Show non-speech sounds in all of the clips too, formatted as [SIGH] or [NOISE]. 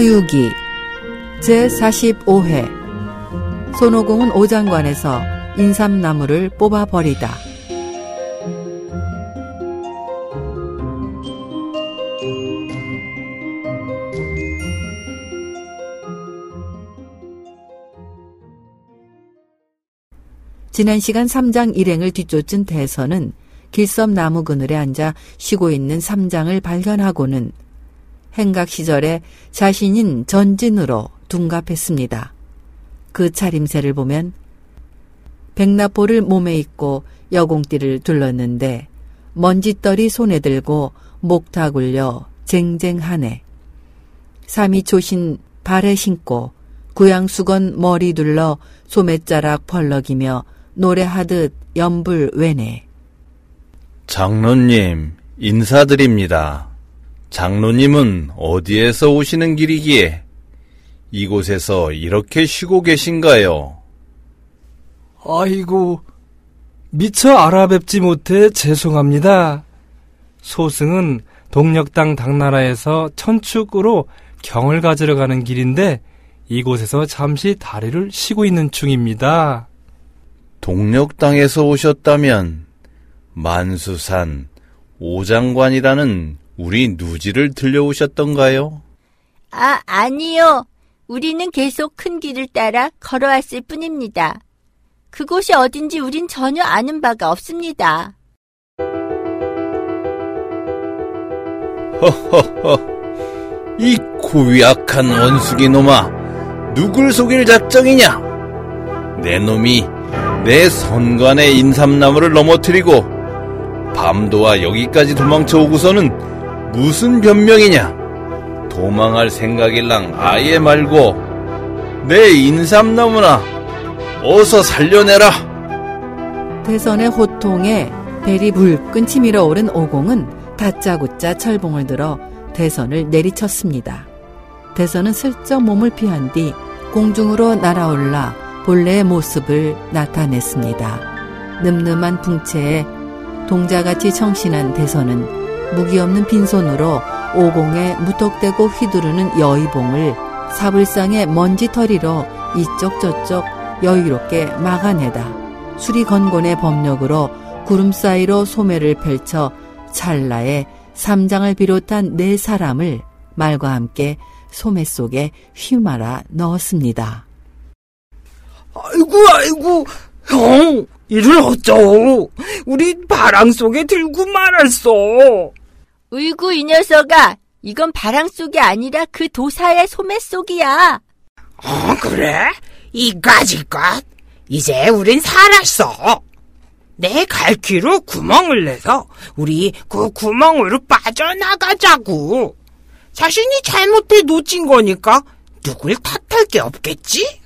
서유기 제45회 손오공은 오장관에서 인삼나무를 뽑아버리다. 지난 시간 삼장 일행을 뒤쫓은 대선은 길섬 나무 그늘에 앉아 쉬고 있는 삼장을 발견하고는 행각 시절에 자신인 전진으로 둔갑했습니다. 그 차림새를 보면 백나포를 몸에 입고 여공띠를 둘렀는데 먼지떨이 손에 들고 목타 굴려 쟁쟁하네. 삼이 조신 발에 신고 구양수건 머리 둘러 소매자락 벌럭이며 노래하듯 연불 외네. 장로님, 인사드립니다. 장로님은 어디에서 오시는 길이기에 이곳에서 이렇게 쉬고 계신가요? 아이고, 미처 알아뵙지 못해 죄송합니다. 소승은 동력당 당나라에서 천축으로 경을 가지러 가는 길인데 이곳에서 잠시 다리를 쉬고 있는 중입니다. 동력당에서 오셨다면 만수산 오장관이라는 우리 누지를 들려오셨던가요? 아, 아니요. 우리는 계속 큰 길을 따라 걸어왔을 뿐입니다. 그곳이 어딘지 우린 전혀 아는 바가 없습니다. 허허허. 이 고약한 원숭이 놈아, 누굴 속일 작정이냐? 내 놈이 내 선관의 인삼나무를 넘어뜨리고 밤도와 여기까지 도망쳐 오고서는 무슨 변명이냐? 도망할 생각일랑 아예 말고 내 인삼나무나 어서 살려내라. 대선의 호통에 벨이 불끈 치밀어 오른 오공은 다짜고짜 철봉을 들어 대선을 내리쳤습니다. 대선은 슬쩍 몸을 피한 뒤 공중으로 날아올라 본래의 모습을 나타냈습니다. 늠름한 풍채에 동자같이 청신한 대선은 무기 없는 빈손으로 오공에 무턱대고 휘두르는 여의봉을 사불상의 먼지털이로 이쪽 저쪽 여유롭게 막아내다 수리건곤의 법력으로 구름 사이로 소매를 펼쳐 찰나에 삼장을 비롯한 네 사람을 말과 함께 소매 속에 휘말아 넣었습니다. 아이고, 아이고, 형, 이를 어쩌오? 우리 바람 속에 들고 말았어. 으이구, 이 녀석아. 이건 바람 속이 아니라 그 도사의 소매 속이야. 어, 그래? 이까짓것? 이제 우린 살았어. 내 갈퀴로 구멍을 내서 우리 그 구멍으로 빠져나가자고. 자신이 잘못해 놓친 거니까 누굴 탓할 게 없겠지?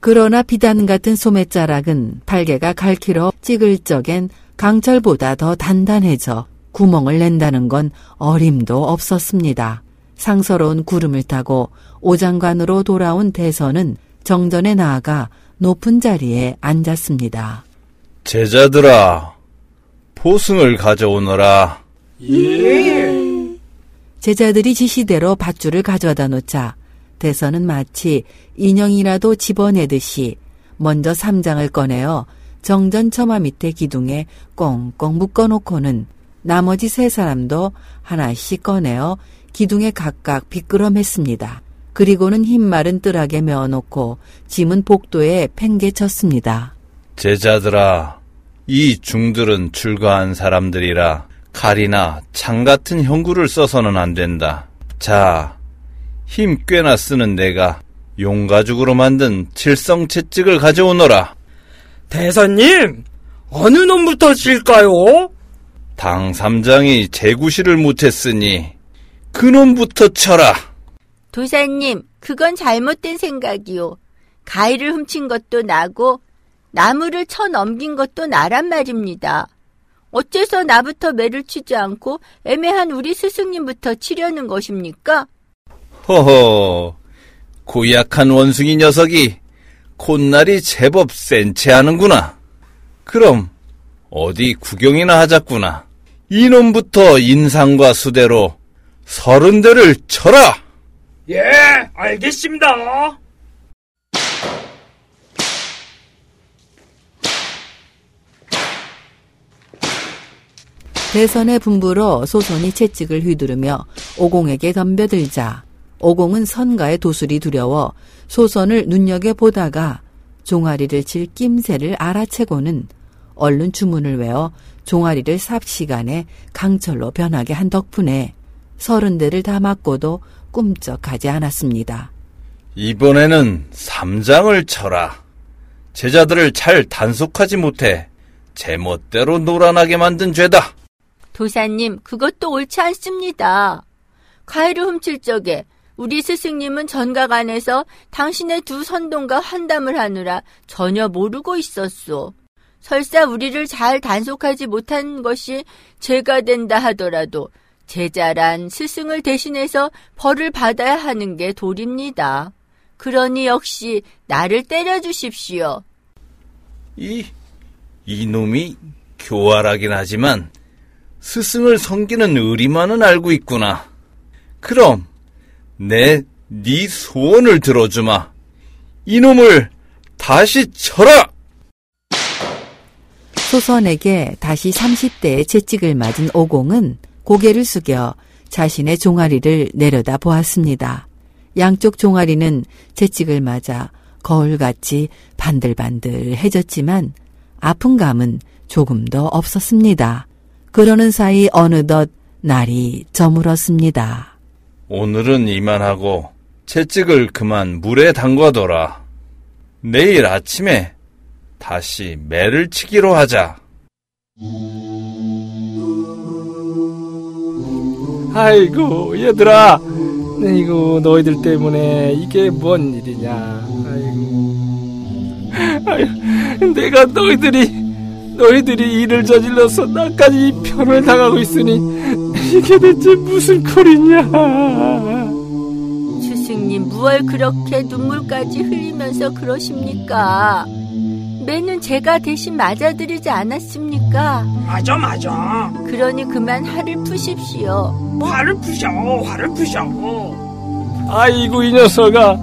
그러나 비단 같은 소매자락은 발개가 갈퀴로 찍을 적엔 강철보다 더 단단해져 구멍을 낸다는 건 어림도 없었습니다. 상서로운 구름을 타고 오장관으로 돌아온 대선은 정전에 나아가 높은 자리에 앉았습니다. 제자들아, 포승을 가져오너라. 예. 제자들이 지시대로 밧줄을 가져다 놓자 대선은 마치 인형이라도 집어내듯이 먼저 삼장을 꺼내어 정전 처마 밑에 기둥에 꽁꽁 묶어놓고는 나머지 세 사람도 하나씩 꺼내어 기둥에 각각 비끄럼했습니다. 그리고는 흰말은 뜰하게 메어놓고 짐은 복도에 팽개쳤습니다. 제자들아, 이 중들은 출가한 사람들이라 칼이나 창 같은 형구를 써서는 안 된다. 자, 힘 꽤나 쓰는 내가 용가죽으로 만든 칠성 채찍을 가져오너라. 대사님, 어느 놈부터 칠까요? 당 삼장이 제구실을 못했으니 그놈부터 쳐라. 도사님, 그건 잘못된 생각이요. 가위를 훔친 것도 나고 나무를 쳐 넘긴 것도 나란 말입니다. 어째서 나부터 매를 치지 않고 애매한 우리 스승님부터 치려는 것입니까? 허허, 고약한 원숭이 녀석이 콧날이 제법 센채 하는구나. 그럼 어디 구경이나 하자꾸나. 이놈부터 인상과 수대로 서른 대를 쳐라! 예, 알겠습니다. 대선의 분부로 소선이 채찍을 휘두르며 오공에게 덤벼들자 오공은 선가의 도술이 두려워 소선을 눈여겨 보다가 종아리를 칠 낌새를 알아채고는 얼른 주문을 외워 종아리를 삽시간에 강철로 변하게 한 덕분에 서른 대를 다 맞고도 꿈쩍하지 않았습니다. 이번에는 삼장을 쳐라. 제자들을 잘 단속하지 못해 제멋대로 놀아나게 만든 죄다. 도사님, 그것도 옳지 않습니다. 과일을 훔칠 적에 우리 스승님은 전각 안에서 당신의 두 선동과 환담을 하느라 전혀 모르고 있었소. 설사 우리를 잘 단속하지 못한 것이 죄가 된다 하더라도 제자란 스승을 대신해서 벌을 받아야 하는 게 도리입니다. 그러니 역시 나를 때려주십시오. 이, 이놈이 교활하긴 하지만 스승을 섬기는 의리만은 알고 있구나. 그럼 내 네 소원을 들어주마. 이놈을 다시 쳐라! 소선에게 다시 30대의 채찍을 맞은 오공은 고개를 숙여 자신의 종아리를 내려다 보았습니다. 양쪽 종아리는 채찍을 맞아 거울같이 반들반들해졌지만 아픈 감은 조금도 없었습니다. 그러는 사이 어느덧 날이 저물었습니다. 오늘은 이만하고 채찍을 그만 물에 담가둬라. 내일 아침에 다시 매를 치기로 하자. 아이고 얘들아 이거 너희들 때문에 이게 뭔 일이냐 아이고 아이고 내가 너희들이 너희들이 일을 저질러서 나까지 이 편을 당하고 있으니 이게 대체 무슨 꼴이냐 스승님, 무얼 그렇게 눈물까지 흘리면서 그러십니까? 매는 제가 대신 맞아드리지 않았습니까? 맞아, 맞아. 그러니 그만 화를 푸십시오. 화를 푸셔, 화를 푸셔. 아이고 이 녀석아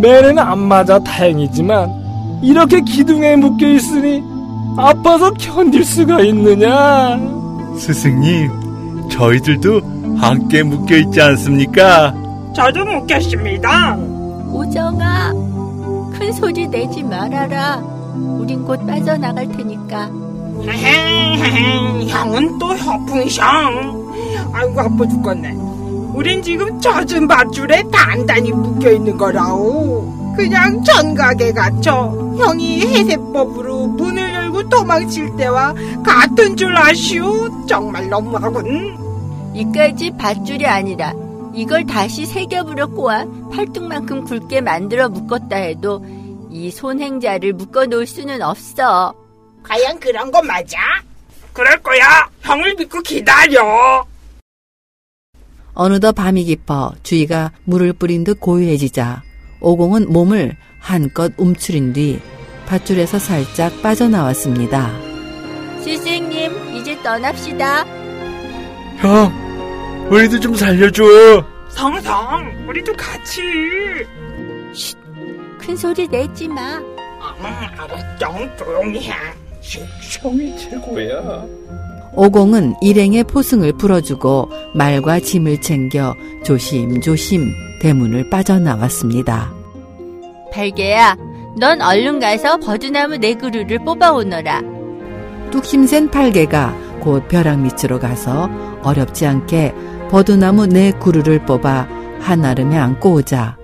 매는 안 맞아 다행이지만 이렇게 기둥에 묶여 있으니 아파서 견딜 수가 있느냐 스승님, 저희들도 함께 묶여 있지 않습니까? 저도 묻겠습니다. 오정아, 큰 소리 내지 말아라. 우린 곧 빠져나갈 테니까. 헤헤헤, 형은 또 허풍이셔. 아이고 아파 죽겠네. 우린 지금 젖은 밧줄에 단단히 묶여 있는 거라오. 그냥 전각에 갇혀 형이 해세법으로 문을 열고 도망칠 때와 같은 줄 아시오. 정말 너무하군. 이까지 밧줄이 아니라 이걸 다시 새겨부려 꼬아 팔뚝만큼 굵게 만들어 묶었다 해도 이 손행자를 묶어 놓을 수는 없어. 과연 그런 거 맞아? 그럴 거야. 형을 믿고 기다려. 어느덧 밤이 깊어 주위가 물을 뿌린 듯 고요해지자 오공은 몸을 한껏 움츠린 뒤 밧줄에서 살짝 빠져나왔습니다. 스승님, 이제 떠납시다. 형, 우리도 좀 살려줘. 성성, 우리도 같이. 큰 소리 내지 마. 응, 알았죠. 조용히 해. 형이 최고야. 오공은 일행의 포승을 풀어주고 말과 짐을 챙겨 조심조심 대문을 빠져나왔습니다. 발개야, 넌 얼른 가서 버드나무 네 그루를 뽑아오너라. 뚝심센 팔개가 곧 벼락 밑으로 가서 어렵지 않게 버드나무 네 그루를 뽑아 한아름에 안고 오자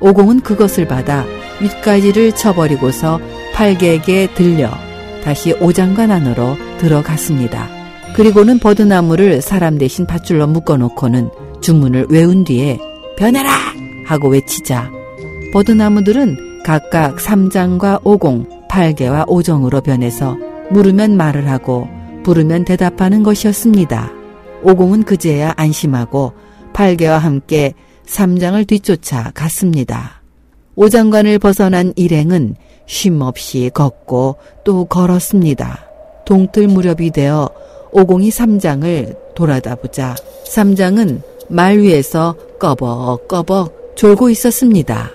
오공은 그것을 받아 윗가지를 쳐버리고서 팔개에게 들려 다시 오장관 안으로 들어갔습니다. 그리고는 버드나무를 사람 대신 밧줄로 묶어놓고는 주문을 외운 뒤에 변해라! 하고 외치자 버드나무들은 각각 삼장과 오공, 팔개와 오정으로 변해서 물으면 말을 하고 부르면 대답하는 것이었습니다. 오공은 그제야 안심하고 팔개와 함께 삼장을 뒤쫓아 갔습니다. 오장관을 벗어난 일행은 쉼없이 걷고 또 걸었습니다. 동틀 무렵이 되어 오공이 삼장을 돌아다 보자 삼장은 말 위에서 꺼벅꺼벅 졸고 있었습니다.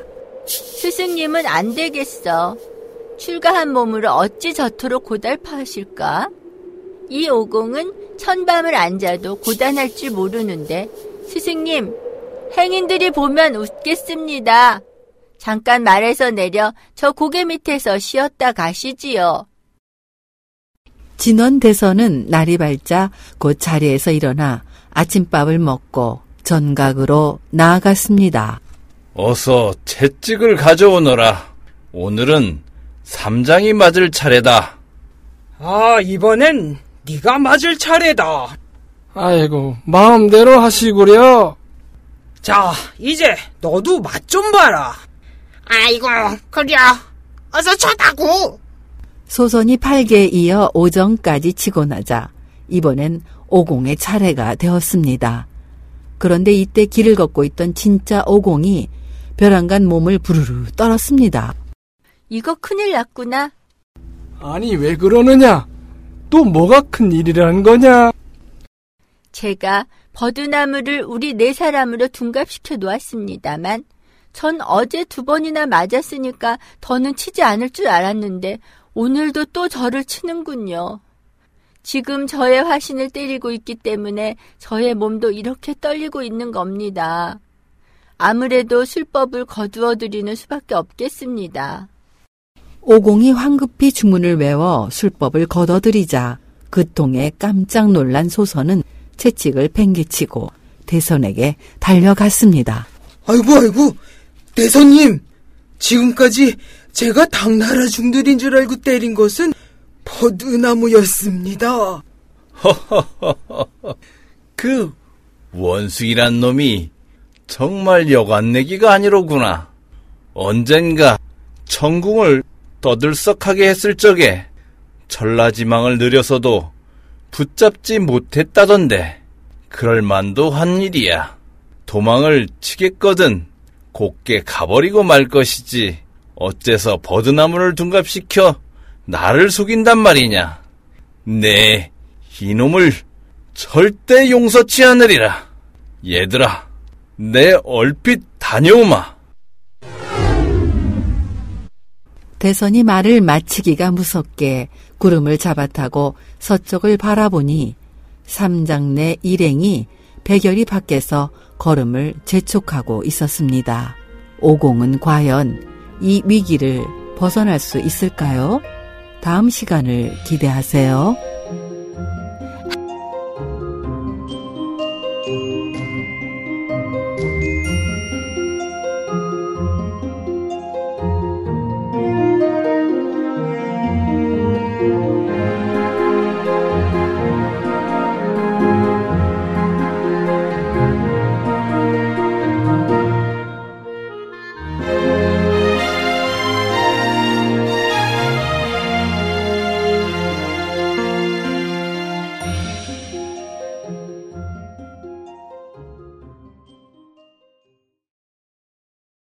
스승님은 안 되겠어. 출가한 몸으로 어찌 저토록 고달파하실까? 이 오공은 천밤을 앉아도 고단할 줄 모르는데 스승님 행인들이 보면 웃겠습니다. 잠깐 말에서 내려 저 고개 밑에서 쉬었다 가시지요. 진원 대선은 날이 밝자 곧 자리에서 일어나 아침밥을 먹고 전각으로 나아갔습니다. 어서 채찍을 가져오너라. 오늘은 삼장이 맞을 차례다. 아, 이번엔 네가 맞을 차례다. 아이고, 마음대로 하시구려. 자, 이제 너도 맛 좀 봐라. 아이고, 그래. 어서 쳐다고. 소선이 팔개에 이어 오정까지 치고 나자 이번엔 오공의 차례가 되었습니다. 그런데 이때 길을 걷고 있던 진짜 오공이 벼랑간 몸을 부르르 떨었습니다. 이거 큰일 났구나. 아니, 왜 그러느냐? 또 뭐가 큰 일이라는 거냐? 제가 버드나무를 우리 네 사람으로 둔갑시켜 놓았습니다만 전 어제 두 번이나 맞았으니까 더는 치지 않을 줄 알았는데 오늘도 또 저를 치는군요. 지금 저의 화신을 때리고 있기 때문에 저의 몸도 이렇게 떨리고 있는 겁니다. 아무래도 술법을 거두어 드리는 수밖에 없겠습니다. 오공이 황급히 주문을 외워 술법을 걷어들이자 그 통에 깜짝 놀란 소선은 채찍을 팽개치고 대선에게 달려갔습니다. 아이고, 아이고, 대선님. 지금까지 제가 당나라 중들인 줄 알고 때린 것은 버드나무였습니다. [LAUGHS] 그 원숭이란 놈이 정말 여관내기가 아니로구나. 언젠가 천궁을 떠들썩하게 했을 적에 전라지망을 느려서도 붙잡지 못했다던데 그럴 만도 한 일이야. 도망을 치겠거든 곱게 가버리고 말 것이지 어째서 버드나무를 둔갑시켜 나를 속인단 말이냐. 네, 이놈을 절대 용서치 않으리라. 얘들아, 내 얼핏 다녀오마. 대선이 말을 마치기가 무섭게 구름을 잡아타고 서쪽을 바라보니 삼장내 일행이 백열이 밖에서 걸음을 재촉하고 있었습니다. 오공은 과연 이 위기를 벗어날 수 있을까요? 다음 시간을 기대하세요.